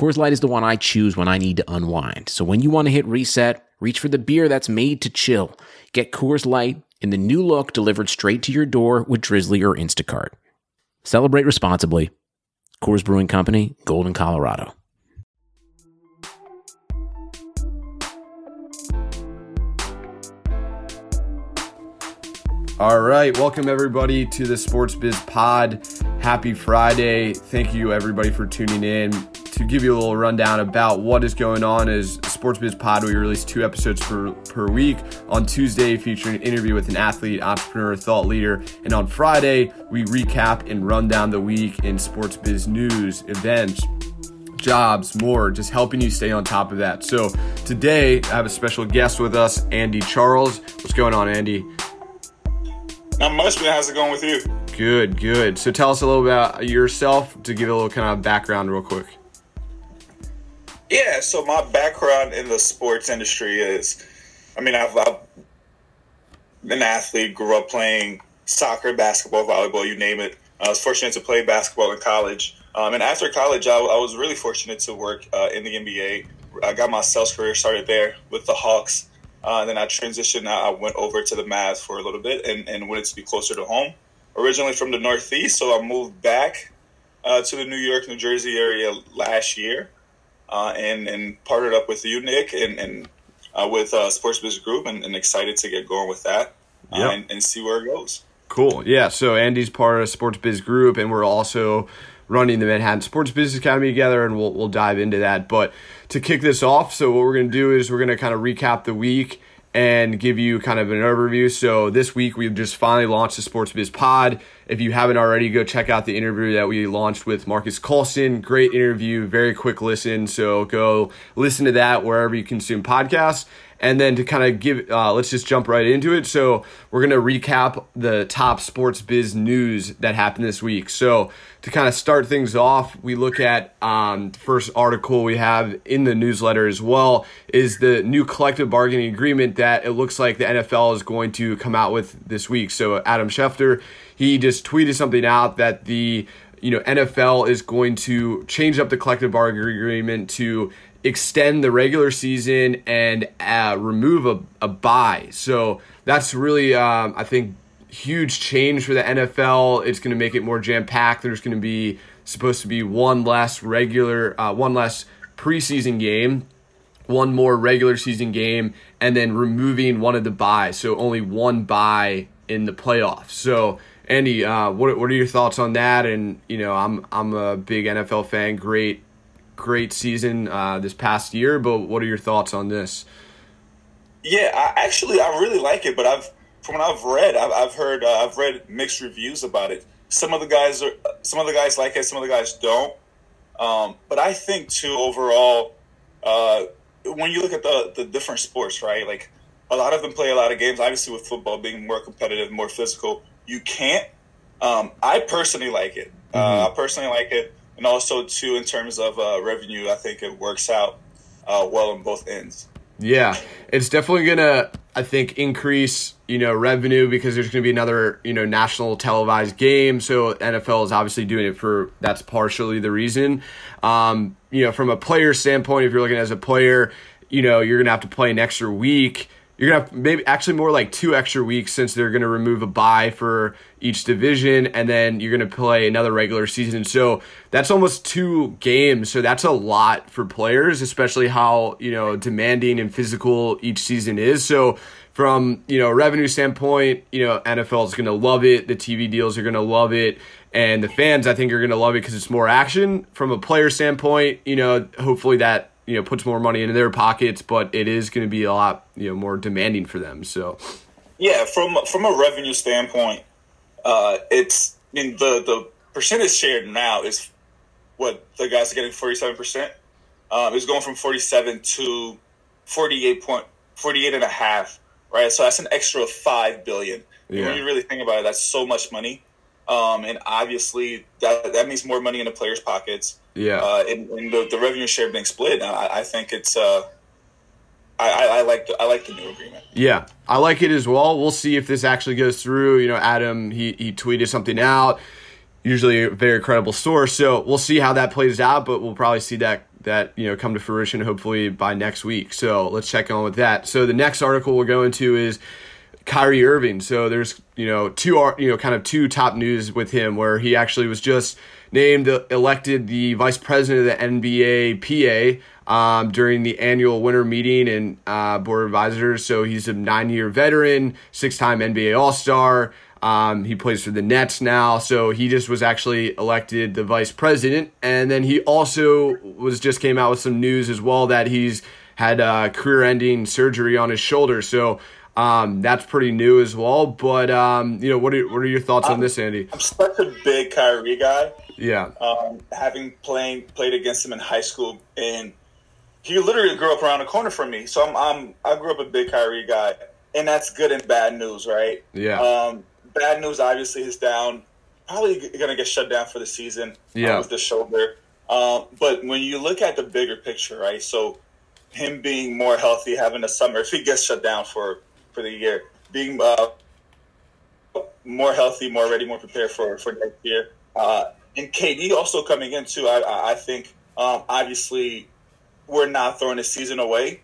Coors Light is the one I choose when I need to unwind. So when you want to hit reset, reach for the beer that's made to chill. Get Coors Light in the new look delivered straight to your door with Drizzly or Instacart. Celebrate responsibly. Coors Brewing Company, Golden, Colorado. All right, welcome everybody to the Sports Biz Pod. Happy Friday. Thank you everybody for tuning in. To give you a little rundown about what is going on is Sports Biz Pod. We release two episodes per, per week. On Tuesday, featuring an interview with an athlete, entrepreneur, thought leader. And on Friday, we recap and run down the week in sports biz news, events, jobs, more, just helping you stay on top of that. So today, I have a special guest with us, Andy Charles. What's going on, Andy? Not much, man. How's it going with you? Good, good. So tell us a little about yourself to give a little kind of background, real quick. Yeah, so my background in the sports industry is, I mean, I've, I've been an athlete, grew up playing soccer, basketball, volleyball, you name it. I was fortunate to play basketball in college. Um, and after college, I, I, was really fortunate to work uh, in the NBA. I got my sales career started there with the Hawks. Uh, then I transitioned. I went over to the Mavs for a little bit and, and wanted to be closer to home. Originally from the Northeast, so I moved back uh, to the New York, New Jersey area last year, uh, and and partnered up with you, Nick, and and uh, with uh, Sports Biz Group, and, and, excited to get going with that uh, yep. and, and see where it goes. Cool. Yeah. So Andy's part of Sports Biz Group, and we're also running the Manhattan Sports Business Academy together, and we'll we'll dive into that. But to kick this off, so what we're gonna do is we're gonna kind of recap the week and give you kind of an overview. So this week we've just finally launched the Sports Biz Pod. If you haven't already, go check out the interview that we launched with Marques Colston. Great interview, very quick listen. So go listen to that wherever you consume podcasts. And then to kind of give, uh, let's just jump right into it. So we're going to recap the top sports biz news that happened this week. So to kind of start things off, we look at um, first article we have in the newsletter as well is the new collective bargaining agreement that it looks like the NFL is going to come out with this week. So Adam Schefter, he just tweeted something out that the you know NFL is going to change up the collective bargaining agreement to extend the regular season and uh, remove a, a bye. So that's really, um, I think, huge change for the NFL. It's going to make it more jam packed. There's going to be supposed to be one less regular, uh, one less preseason game, one more regular season game, and then removing one of the byes. So only one bye in the playoffs. So. Andy, uh, what what are your thoughts on that? And you know, I'm I'm a big NFL fan. Great great season uh, this past year, but what are your thoughts on this? Yeah, I, actually, I really like it, but I've from what I've read, I've, I've heard, uh, I've read mixed reviews about it. Some of the guys are, some of the guys like it, some of the guys don't. Um, but I think too, overall, uh, when you look at the the different sports, right? Like a lot of them play a lot of games. Obviously, with football being more competitive, more physical, you can't. Um, I personally like it. Uh, mm-hmm. Uh, I personally like it and also too in terms of uh, revenue, I think it works out uh, well on both ends. Yeah, it's definitely gonna, I think, increase you know revenue because there's gonna be another you know national televised game. So NFL is obviously doing it for that's partially the reason. Um, you know, from a player standpoint, if you're looking as a player, you know you're gonna have to play an extra week you're gonna have maybe actually more like two extra weeks since they're gonna remove a bye for each division, and then you're gonna play another regular season. So that's almost two games. So that's a lot for players, especially how you know demanding and physical each season is. So from you know revenue standpoint, you know NFL is gonna love it. The TV deals are gonna love it. And the fans, I think, are going to love it because it's more action. From a player standpoint, you know, hopefully that you know puts more money into their pockets, but it is going to be a lot you know more demanding for them. So yeah, from from a revenue standpoint, uh, it's I mean the the percentage shared now is what the guys are getting forty seven percent. Um, it's going from forty seven to forty eight point 48 and a half, right? So that's an extra 5 billion. Yeah. When you really think about it, that's so much money. Um, and obviously that that means more money in the players' pockets. Yeah. Uh, and, and the, the revenue share being split. I, I think it's uh, I, I, like the, I like the new agreement. Yeah, I like it as well. We'll see if this actually goes through. You know, Adam he he tweeted something out, usually a very credible source. So we'll see how that plays out, but we'll probably see that that you know come to fruition hopefully by next week. So let's check on with that. So the next article we'll go into is Kyrie Irving. So there's you know two you know kind of two top news with him where he actually was just named elected the vice president of the NBA PA um, during the annual winter meeting and uh, board of advisors. So he's a nine year veteran, six time NBA All Star. Um, he plays for the Nets now, so he just was actually elected the vice president, and then he also was just came out with some news as well that he's had uh, career-ending surgery on his shoulder. So um, that's pretty new as well. But um, you know, what are what are your thoughts on this, Andy? I'm such a big Kyrie guy. Yeah, Um, having playing played against him in high school, and he literally grew up around the corner from me. So I'm, I'm I grew up a big Kyrie guy, and that's good and bad news, right? yeah, Um, bad news, obviously, he's down. Probably going to get shut down for the season uh, Yeah. with the shoulder. Um, but when you look at the bigger picture, right? So him being more healthy, having a summer, if he gets shut down for for the year, being uh, more healthy, more ready, more prepared for for next year, uh, and KD also coming in too. I I, think um, obviously we're not throwing the season away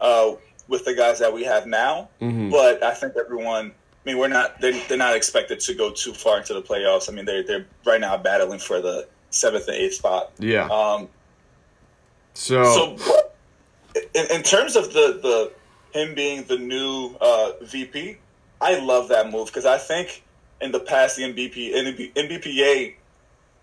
uh, with the guys that we have now. Mhm. But I think everyone. I mean, we're not. They're, they're not expected to go too far into the playoffs. I mean, they're they're right now battling for the seventh and eighth spot. yeah. Um, So, so, in, in terms of the the him being the new uh, VP, I love that move because I think in the past the MVP NBPA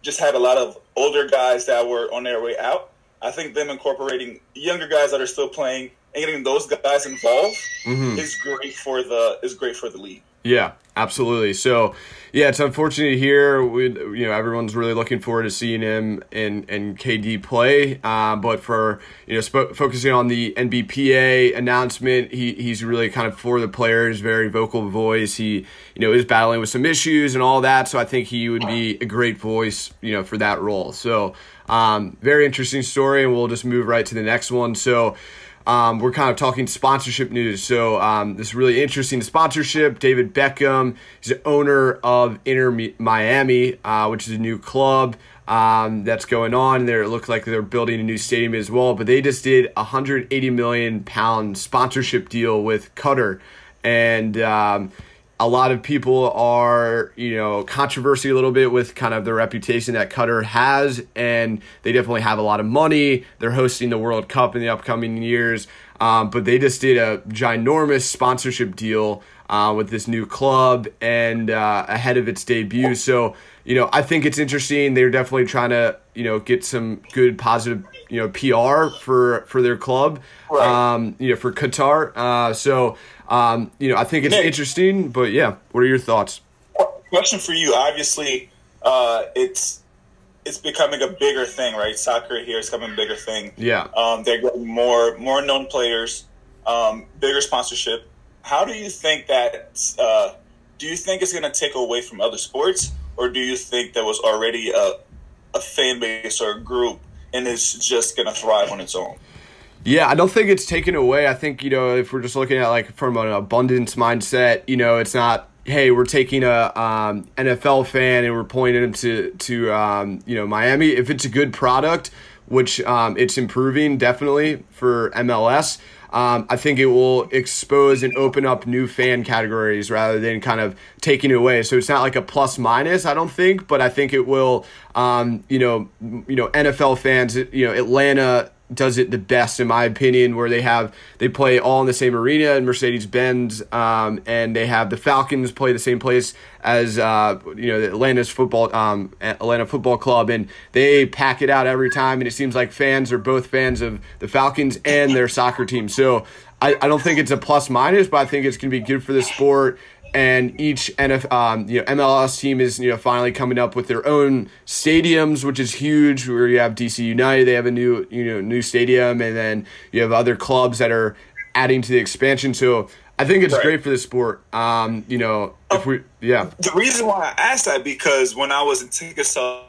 just had a lot of older guys that were on their way out. I think them incorporating younger guys that are still playing and getting those guys involved mhm. is great for the is great for the league. Yeah, absolutely. So, yeah, it's unfortunate here. We, you know, everyone's really looking forward to seeing him and and KD play. Uh, but for you know, sp- focusing on the NBPA announcement, he he's really kind of for the players, very vocal voice. He you know is battling with some issues and all that. So I think he would be a great voice, you know, for that role. So, um, very interesting story, and we'll just move right to the next one. So um, we're kind of talking sponsorship news. So um, this really interesting sponsorship. David Beckham is the owner of Inter Miami, uh, which is a new club um, that's going on. There, it looks like they're building a new stadium as well. But they just did a 180 million pound sponsorship deal with Qatar, and um, a lot of people are, you know, controversy a little bit with kind of the reputation that Qatar has, and they definitely have a lot of money. They're hosting the World Cup in the upcoming years, um, but they just did a ginormous sponsorship deal uh, with this new club and uh, ahead of its debut. So, you know, I think it's interesting. They're definitely trying to, you know, get some good positive, you know, PR for for their club, Right. um, you know, for Qatar. Uh, so, um, you know, I think it's Nick. interesting. But yeah, what are your thoughts? Question for you. Obviously, uh, it's it's becoming a bigger thing, right? Soccer here is becoming a bigger thing. Yeah. Um, they're getting more more known players, um, bigger sponsorship. How do you think that? Uh, do you think it's going to take away from other sports, or do you think there was already a a fan base or a group and it's just going to thrive on its own? Yeah, I don't think it's taken away. I think, you know, if we're just looking at like from an abundance mindset, you know, it's not, hey, we're taking a um, NFL fan and we're pointing him to, to um, you know, Miami. If it's a good product, which um, it's improving definitely for MLS, um, I think it will expose and open up new fan categories rather than kind of taking it away. So it's not like a plus minus, I don't think, but I think it will, um, you know, you know, NFL fans, you know, Atlanta does it the best in my opinion where they have they play all in the same arena in mercedes-benz um, and they have the falcons play the same place as uh, you know the atlanta's football um, atlanta football club and they pack it out every time and it seems like fans are both fans of the falcons and their soccer team. So i, I don't think it's a plus minus but i think it's going to be good for the sport and each NF, um, you know, MLS team is you know finally coming up with their own stadiums, which is huge. Where you have DC United, they have a new you know new stadium, and then you have other clubs that are adding to the expansion. So I think it's Right. great for the sport. Um, you know, if we yeah the reason why I asked that because when I was in ticket sales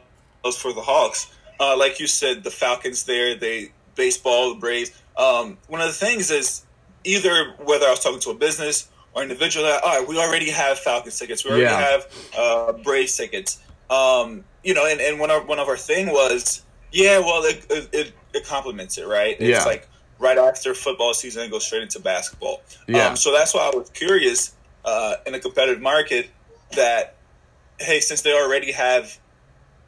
for the Hawks, uh, like you said, the Falcons there, they baseball, the Braves. Um, one of the things is either whether I was talking to a business or individual that all right, we already have Falcons tickets, we already Yeah. have uh, Braves tickets. Um, you know, and, and one of one of our thing was, yeah, well, it it, it, it complements it, right? It's Yeah. like right after football season, it goes straight into basketball. Yeah. Um, so that's why I was curious uh, in a competitive market that hey, since they already have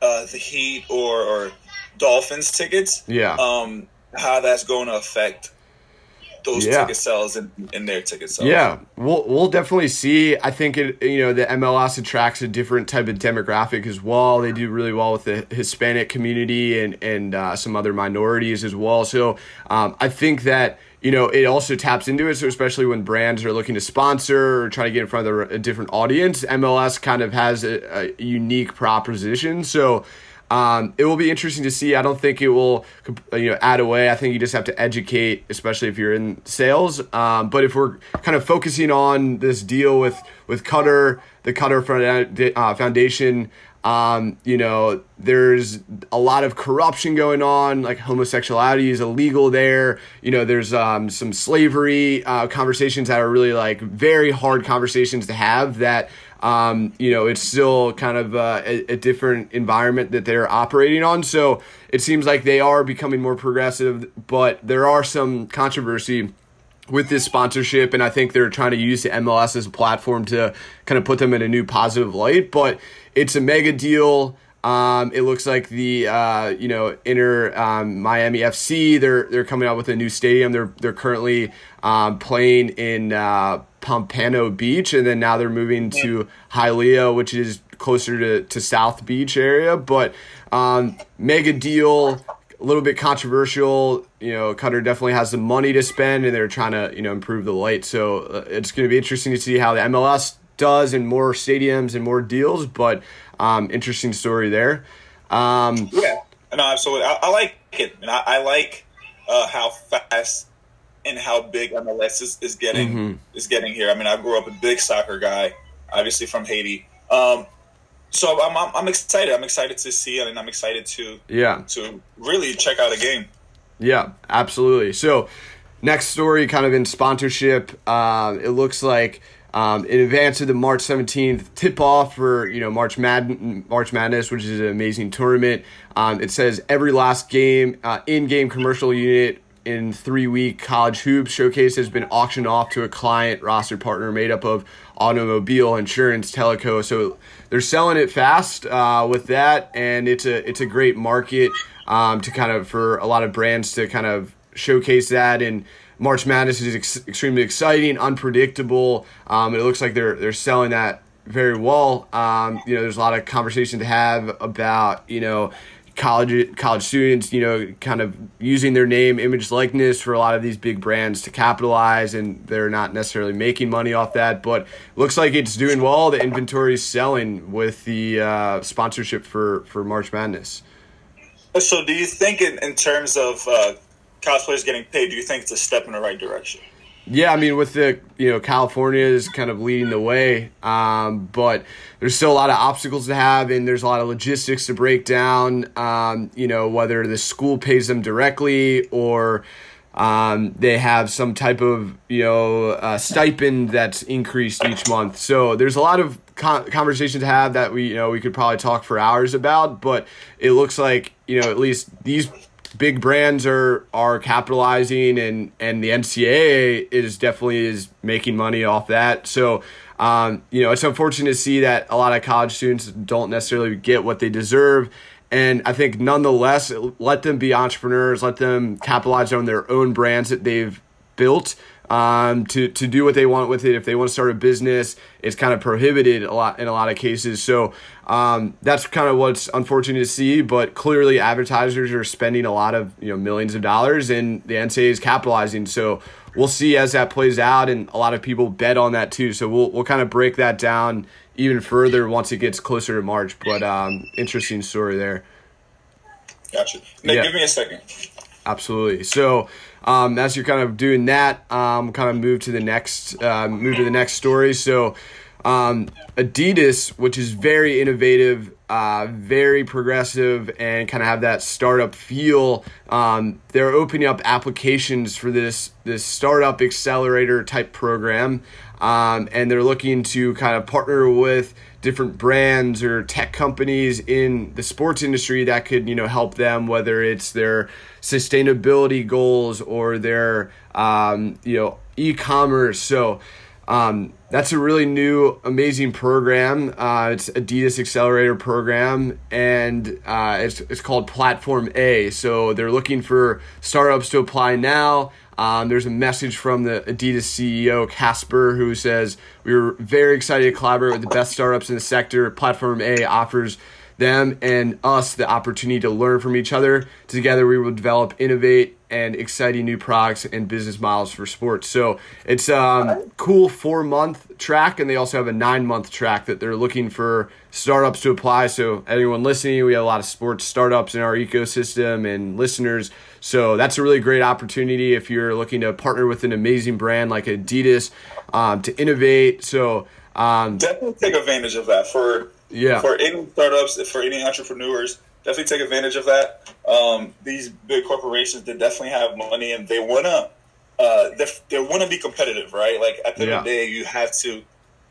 uh, the Heat or, or Dolphins tickets, yeah. um, how that's going to affect those Yeah. ticket sales and, and their ticket sales. Yeah, we'll we'll definitely see. I think it you know the MLS attracts a different type of demographic as well. They do really well with the Hispanic community and and uh, some other minorities as well. So um, I think that you know it also taps into it. So especially when brands are looking to sponsor or try to get in front of a different audience, MLS kind of has a, a unique proposition. So. Um, it will be interesting to see. I don't think it will, you know, add away. I think you just have to educate, especially if you're in sales. Um, but if we're kind of focusing on this deal with with Qatar, the Qatar uh, Foundation, um, you know, there's a lot of corruption going on. Like homosexuality is illegal there. You know, there's um, some slavery uh, conversations that are really like very hard conversations to have. That um, you know, it's still kind of uh, a, a different environment that they're operating on. So it seems like they are becoming more progressive, but there are some controversy with this sponsorship, and I think they're trying to use the MLS as a platform to kind of put them in a new positive light. But it's a mega deal. Um, it looks like the uh, you know Inter um, Miami FC they're they're coming out with a new stadium. They're they're currently um, playing in uh, Pompano Beach, and then now they're moving to Hialeah, which is closer to, to South Beach area. But um, mega deal, a little bit controversial. You know, Qatar definitely has the money to spend, and they're trying to you know improve the light. So uh, it's going to be interesting to see how the MLS does and more stadiums and more deals. But um, interesting story there. Um, Yeah, no, absolutely. I, I like it, and I, I like uh, how fast and how big MLS is, is getting Mm-hmm. is getting here. I mean, I grew up a big soccer guy, obviously from Haiti. Um, so I'm, I'm I'm excited. I'm excited to see it, and I'm excited to yeah. to really check out a game. Yeah, absolutely. So, next story, kind of in sponsorship. Um, it looks like um, in advance of the March seventeenth tip off for you know March Mad March Madness, which is an amazing tournament. Um, it says every last game uh, in game commercial unit in three week college hoops showcase has been auctioned off to a client roster partner made up of automobile insurance teleco so they're selling it fast uh, with that and it's a it's a great market um, to kind of for a lot of brands to kind of showcase that and March Madness is ex- extremely exciting, unpredictable. Um, it looks like they're they're selling that very well. Um, you know, there's a lot of conversation to have about you know college college students, you know, kind of using their name, image, likeness for a lot of these big brands to capitalize, and they're not necessarily making money off that. But looks like it's doing well. The inventory is selling with the uh, sponsorship for for March Madness. So, do you think, in, in terms of uh, college players getting paid, do you think it's a step in the right direction? Yeah, I mean, with the you know California is kind of leading the way, um, but there's still a lot of obstacles to have, and there's a lot of logistics to break down. Um, you know, whether the school pays them directly or um, they have some type of you know uh, stipend that's increased each month. So there's a lot of con- conversation to have that we you know we could probably talk for hours about, but it looks like you know at least these big brands are are capitalizing and and the NCAA is definitely is making money off that. So um, you know it's unfortunate to see that a lot of college students don't necessarily get what they deserve. And I think nonetheless, let them be entrepreneurs, let them capitalize on their own brands that they've built um, to to do what they want with it. If they want to start a business, it's kind of prohibited a lot in a lot of cases. So um, that's kind of what's unfortunate to see. But clearly, advertisers are spending a lot of you know millions of dollars, and the NCAA is capitalizing. So we'll see as that plays out, and a lot of people bet on that too. So we'll we'll kind of break that down even further once it gets closer to March. But um, interesting story there. Gotcha. Nick, Yeah. give me a second. Absolutely. So, um, as you're kind of doing that, um, kind of move to the next uh, move to the next story. So um, Adidas, which is very innovative, uh, very progressive, and kind of have that startup feel. Um, they're opening up applications for this this startup accelerator type program, um, and they're looking to kind of partner with different brands or tech companies in the sports industry that could you know help them, whether it's their sustainability goals or their um, you know e-commerce. So um, that's a really new, amazing program. Uh, it's Adidas Accelerator Program, and uh, it's, it's called Platform A. So they're looking for startups to apply now. Um, there's a message from the Adidas CEO, Kasper who says, We are very excited to collaborate with the best startups in the sector. Platform A offers them and us the opportunity to learn from each other. Together, we will develop, innovate, and exciting new products and business models for sports. So it's um, cool four month track, and they also have a nine month track that they're looking for startups to apply. So anyone listening, we have a lot of sports startups in our ecosystem and listeners. So that's a really great opportunity if you're looking to partner with an amazing brand like Adidas um, to innovate. So um, definitely take advantage of that for yeah for any startups, for any entrepreneurs definitely take advantage of that. Um, these big corporations they definitely have money and they wanna uh, they, they wanna be competitive, right? Like at the yeah. end of the day, you have to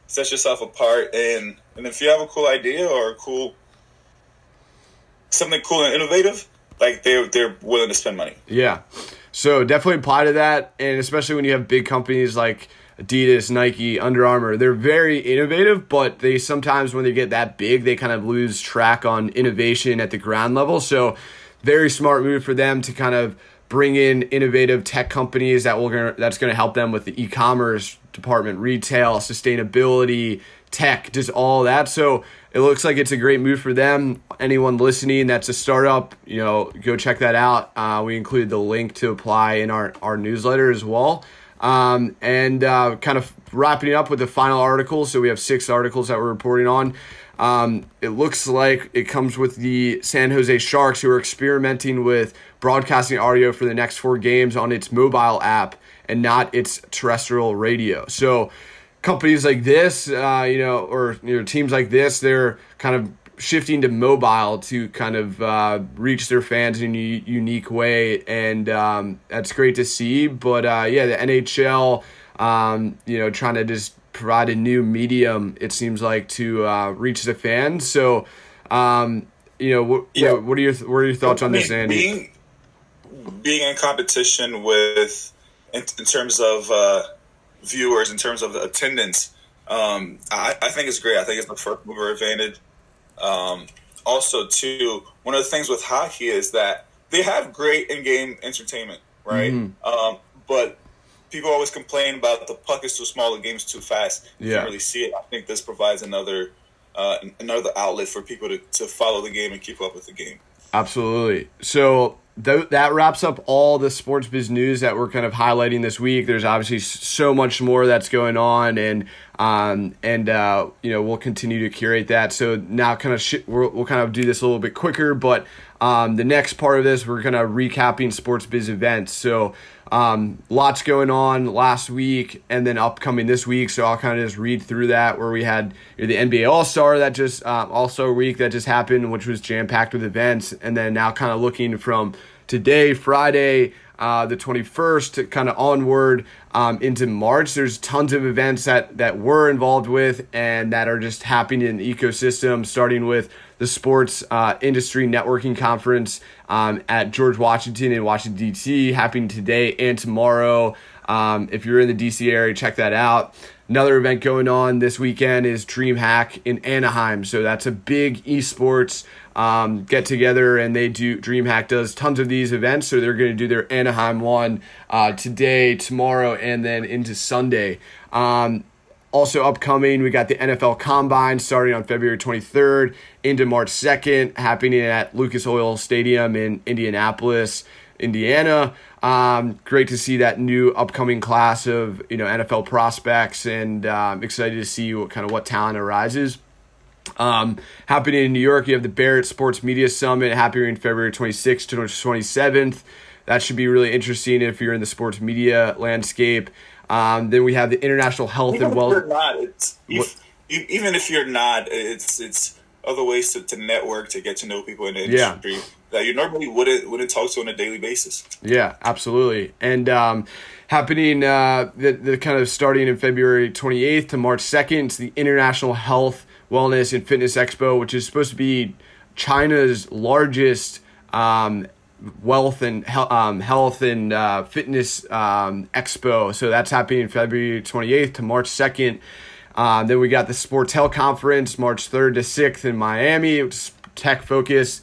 set yourself apart, and and if you have a cool idea or a cool something cool and innovative, like they they're willing to spend money. Yeah, so definitely apply to that, and especially when you have big companies like Adidas, Nike, Under Armour. They're very innovative, but they sometimes, when they get that big, they kind of lose track on innovation at the ground level. So, very smart move for them to kind of bring in innovative tech companies that will that's going to help them with the e-commerce department, retail, sustainability, tech, just all that. So it looks like it's a great move for them. Anyone listening that's a startup, you know, go check that out. Uh, we included the link to apply in our, our newsletter as well. Um, and uh, kind of wrapping it up with the final article. So we have six articles that we're reporting on. Um, it looks like it comes with the San Jose Sharks, who are experimenting with broadcasting audio for the next four games on its mobile app and not its terrestrial radio. So companies like this, uh, you know, or you know, teams like this, they're kind of shifting to mobile to kind of uh, reach their fans in a unique way, and um, that's great to see. But uh, yeah, the NHL, um, you know, trying to just provide a new medium. It seems like to uh, reach the fans. So, um, you know, what, yeah. what, what are your what are your thoughts on this, Andy? Being, being in competition with, in, in terms of uh, viewers, in terms of attendance. Um, I, I think it's great. I think it's the first mover advantage. Um, also, too, one of the things with hockey is that they have great in-game entertainment, right? Mm-hmm. Um, but people always complain about the puck is too small, the game's too fast. You yeah. can't really see it. I think this provides another uh, another outlet for people to, to follow the game and keep up with the game. Absolutely. So th- that wraps up all the sports biz news that we're kind of highlighting this week. There's obviously so much more that's going on, and um, and uh, you know we'll continue to curate that. So now, kind of sh- we'll, we'll kind of do this a little bit quicker, but um, the next part of this we're kind of recapping sports biz events. So um, lots going on last week and then upcoming this week. So I'll kind of just read through that where we had the NBA All Star that just um, All Star week that just happened, which was jam packed with events, and then now kind of looking from today, Friday, uh, the 21st, kind of onward um, into March. There's tons of events that, that we're involved with and that are just happening in the ecosystem, starting with the Sports uh, Industry Networking Conference um, at George Washington in Washington, D.C., happening today and tomorrow. Um, if you're in the DC area, check that out. Another event going on this weekend is DreamHack in Anaheim. So that's a big esports um, get together, and they do. DreamHack does tons of these events, so they're going to do their Anaheim one uh, today, tomorrow, and then into Sunday. Um, also upcoming, we got the NFL Combine starting on February 23rd into March 2nd, happening at Lucas Oil Stadium in Indianapolis, Indiana. Um, great to see that new upcoming class of you know NFL prospects, and um, excited to see what kind of what talent arises. Um, happening in New York, you have the Barrett Sports Media Summit happening February 26th to 27th. that should be really interesting if you're in the sports media landscape. Um, then we have the international health even and well. not, it's, if, even if you're not, it's it's other ways to, to network to get to know people in the industry yeah. that you normally wouldn't wouldn't talk to on a daily basis. Yeah, absolutely. And um, happening uh, the, the kind of starting in February 28th to March 2nd, it's the International Health, Wellness, and Fitness Expo, which is supposed to be China's largest um, wealth and um, health and uh, fitness um, expo. So that's happening February 28th to March 2nd. Um, then we got the Sportel Conference March 3rd to 6th in Miami, tech focus.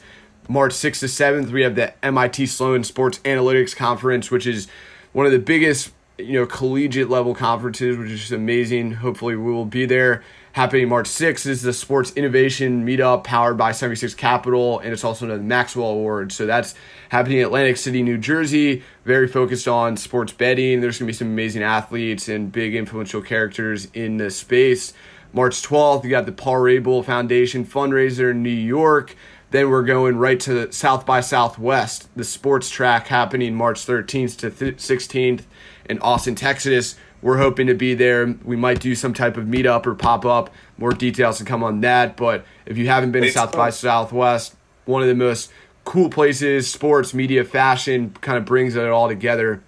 March 6th to 7th, we have the MIT Sloan Sports Analytics Conference, which is one of the biggest you know collegiate level conferences, which is amazing. Hopefully, we will be there happening March 6th is the Sports Innovation Meetup powered by 76 Capital, and it's also the Maxwell Award. So that's happening in Atlantic City, New Jersey. Very focused on sports betting. There's going to be some amazing athletes and big influential characters in the space. March 12th, you got the Paul Rabil Foundation fundraiser in New York. Then we're going right to South by Southwest, the sports track happening March 13th to 16th in Austin, Texas. We're hoping to be there. We might do some type of meetup or pop up. More details to come on that. But if you haven't been to South by Southwest, one of the most cool places, sports, media, fashion, kind of brings it all together.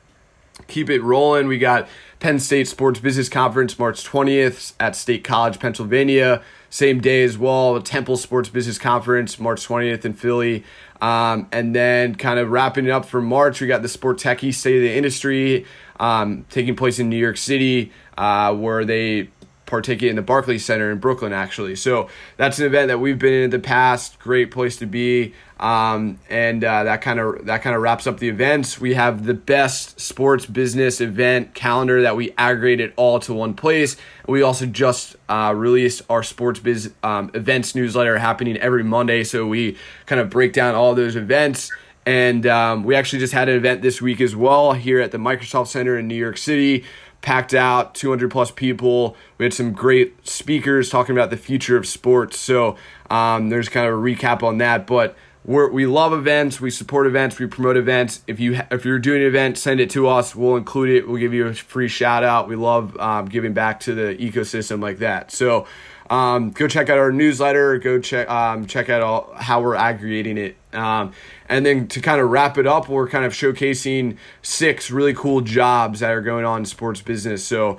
Keep it rolling. We got Penn State Sports Business Conference March 20th at State College, Pennsylvania. Same day as well, the Temple Sports Business Conference March 20th in Philly. Um, and then kind of wrapping it up for March, we got the Sport Techie State of the Industry um, taking place in New York City, uh, where they partake in the Barclays Center in Brooklyn, actually. So that's an event that we've been in, in the past. Great place to be, um, and uh, that kind of that kind of wraps up the events. We have the best sports business event calendar that we aggregated all to one place. We also just uh, released our sports biz um, events newsletter happening every Monday, so we kind of break down all those events. And um, we actually just had an event this week as well here at the Microsoft Center in New York City. Packed out, 200 plus people. We had some great speakers talking about the future of sports. So um, there's kind of a recap on that. But we're, we love events. We support events. We promote events. If you if you're doing an event, send it to us. We'll include it. We'll give you a free shout out. We love um, giving back to the ecosystem like that. So um, go check out our newsletter. Go check um, check out all, how we're aggregating it. Um, and then to kind of wrap it up, we're kind of showcasing six really cool jobs that are going on in sports business. So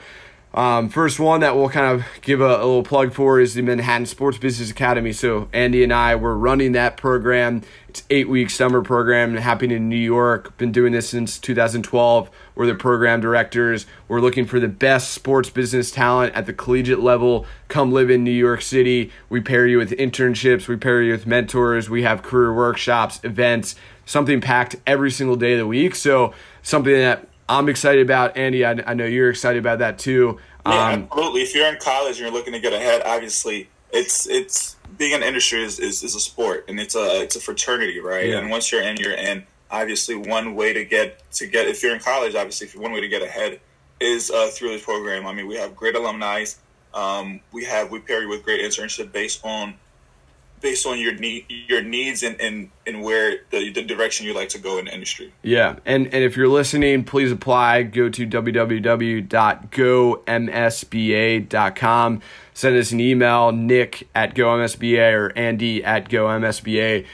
um, first one that we'll kind of give a, a, little plug for is the Manhattan Sports Business Academy. So Andy and I were running that program. It's eight week summer program happening in New York. Been doing this since 2012. We're the program directors. We're looking for the best sports business talent at the collegiate level. Come live in New York City. We pair you with internships. We pair you with mentors. We have career workshops, events, something packed every single day of the week. So something that I'm excited about. Andy, I, I know you're excited about that too. Yeah, um, absolutely. If you're in college and you're looking to get ahead, obviously it's it's being an industry is, is, is a sport and it's a it's a fraternity, right? Yeah. And once you're in, you're in. Obviously, one way to get to get if you're in college, obviously, if one way to get ahead is uh, through this program. I mean, we have great alumni. Um, we have we pair you with great internship based on based on your need your needs and and, and where the, the direction you like to go in the industry. Yeah and and if you're listening please apply. Go to www.gomsba.com send us an email nick at gomsba or andy at gomsba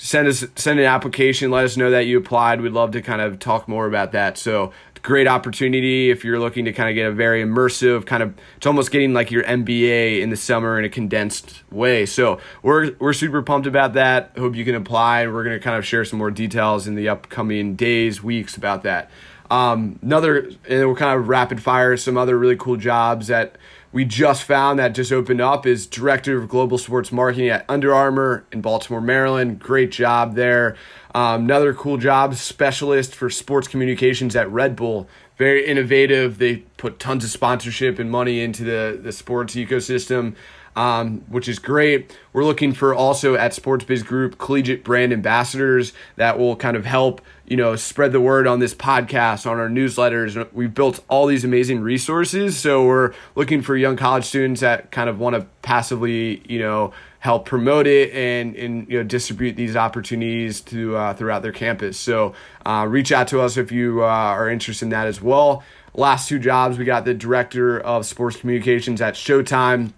send us send an application. Let us know that you applied. We'd love to kind of talk more about that. So great opportunity if you're looking to kind of get a very immersive kind of it's almost getting like your MBA in the summer in a condensed way. So we're we're super pumped about that. Hope you can apply. We're going to kind of share some more details in the upcoming days, weeks about that. Um, another and we're kind of rapid fire some other really cool jobs that we just found that just opened up is director of global sports marketing at Under Armour in Baltimore, Maryland. Great job there. Um, another cool job, specialist for sports communications at Red Bull. Very innovative. They put tons of sponsorship and money into the, the sports ecosystem, um, which is great. We're looking for also at Sports Biz Group collegiate brand ambassadors that will kind of help you know spread the word on this podcast, on our newsletters. We've built all these amazing resources, so we're looking for young college students that kind of want to passively you know help promote it and and you know distribute these opportunities to uh, throughout their campus. So uh, reach out to us if you uh, are interested in that as well. Last two jobs, we got the director of sports communications at Showtime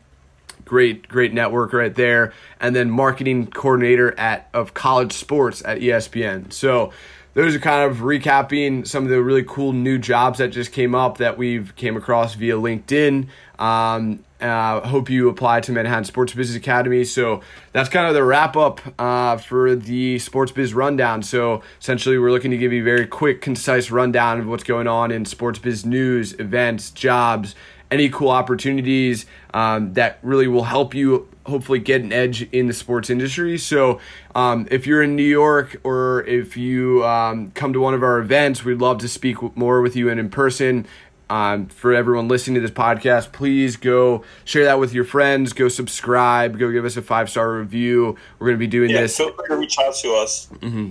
great great network right there and then marketing coordinator at of college sports at espn so those are kind of recapping some of the really cool new jobs that just came up that we've came across via linkedin. Um, uh, hope you apply to manhattan sports business academy. So that's kind of the wrap up uh, for the sports biz rundown. So essentially we're looking to give you a very quick concise rundown of what's going on in sports biz news events jobs any cool opportunities um, that really will help you hopefully get an edge in the sports industry. So, um, if you're in New York or if you um, come to one of our events, we'd love to speak more with you and in person. Um, for everyone listening to this podcast, please go share that with your friends. Go subscribe. Go give us a five star review. We're going to be doing yeah, this. Feel free to reach out to us. Mm-hmm.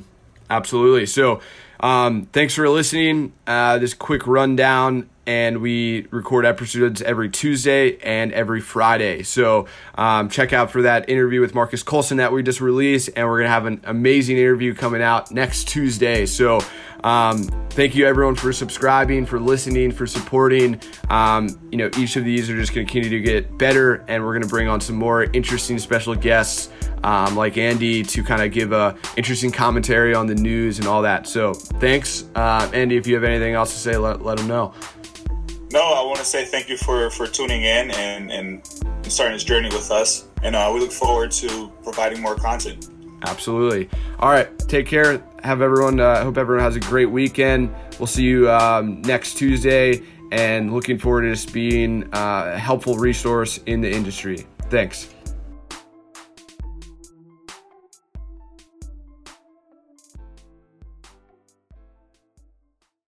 Absolutely. So, um, thanks for listening. Uh, this quick rundown and we record episodes every Tuesday and every Friday. So um, check out for that interview with Marques Colston that we just released, and we're gonna have an amazing interview coming out next Tuesday. So um, thank you everyone for subscribing, for listening, for supporting. Um, you know, each of these are just gonna continue to get better, and we're gonna bring on some more interesting special guests. Um, like Andy to kind of give a interesting commentary on the news and all that. So thanks, uh, Andy. If you have anything else to say, let, let them know. No, I want to say thank you for for tuning in and and starting this journey with us. And uh, we look forward to providing more content. Absolutely. All right. Take care. Have everyone. I uh, hope everyone has a great weekend. We'll see you um, next Tuesday. And looking forward to just being uh, a helpful resource in the industry. Thanks.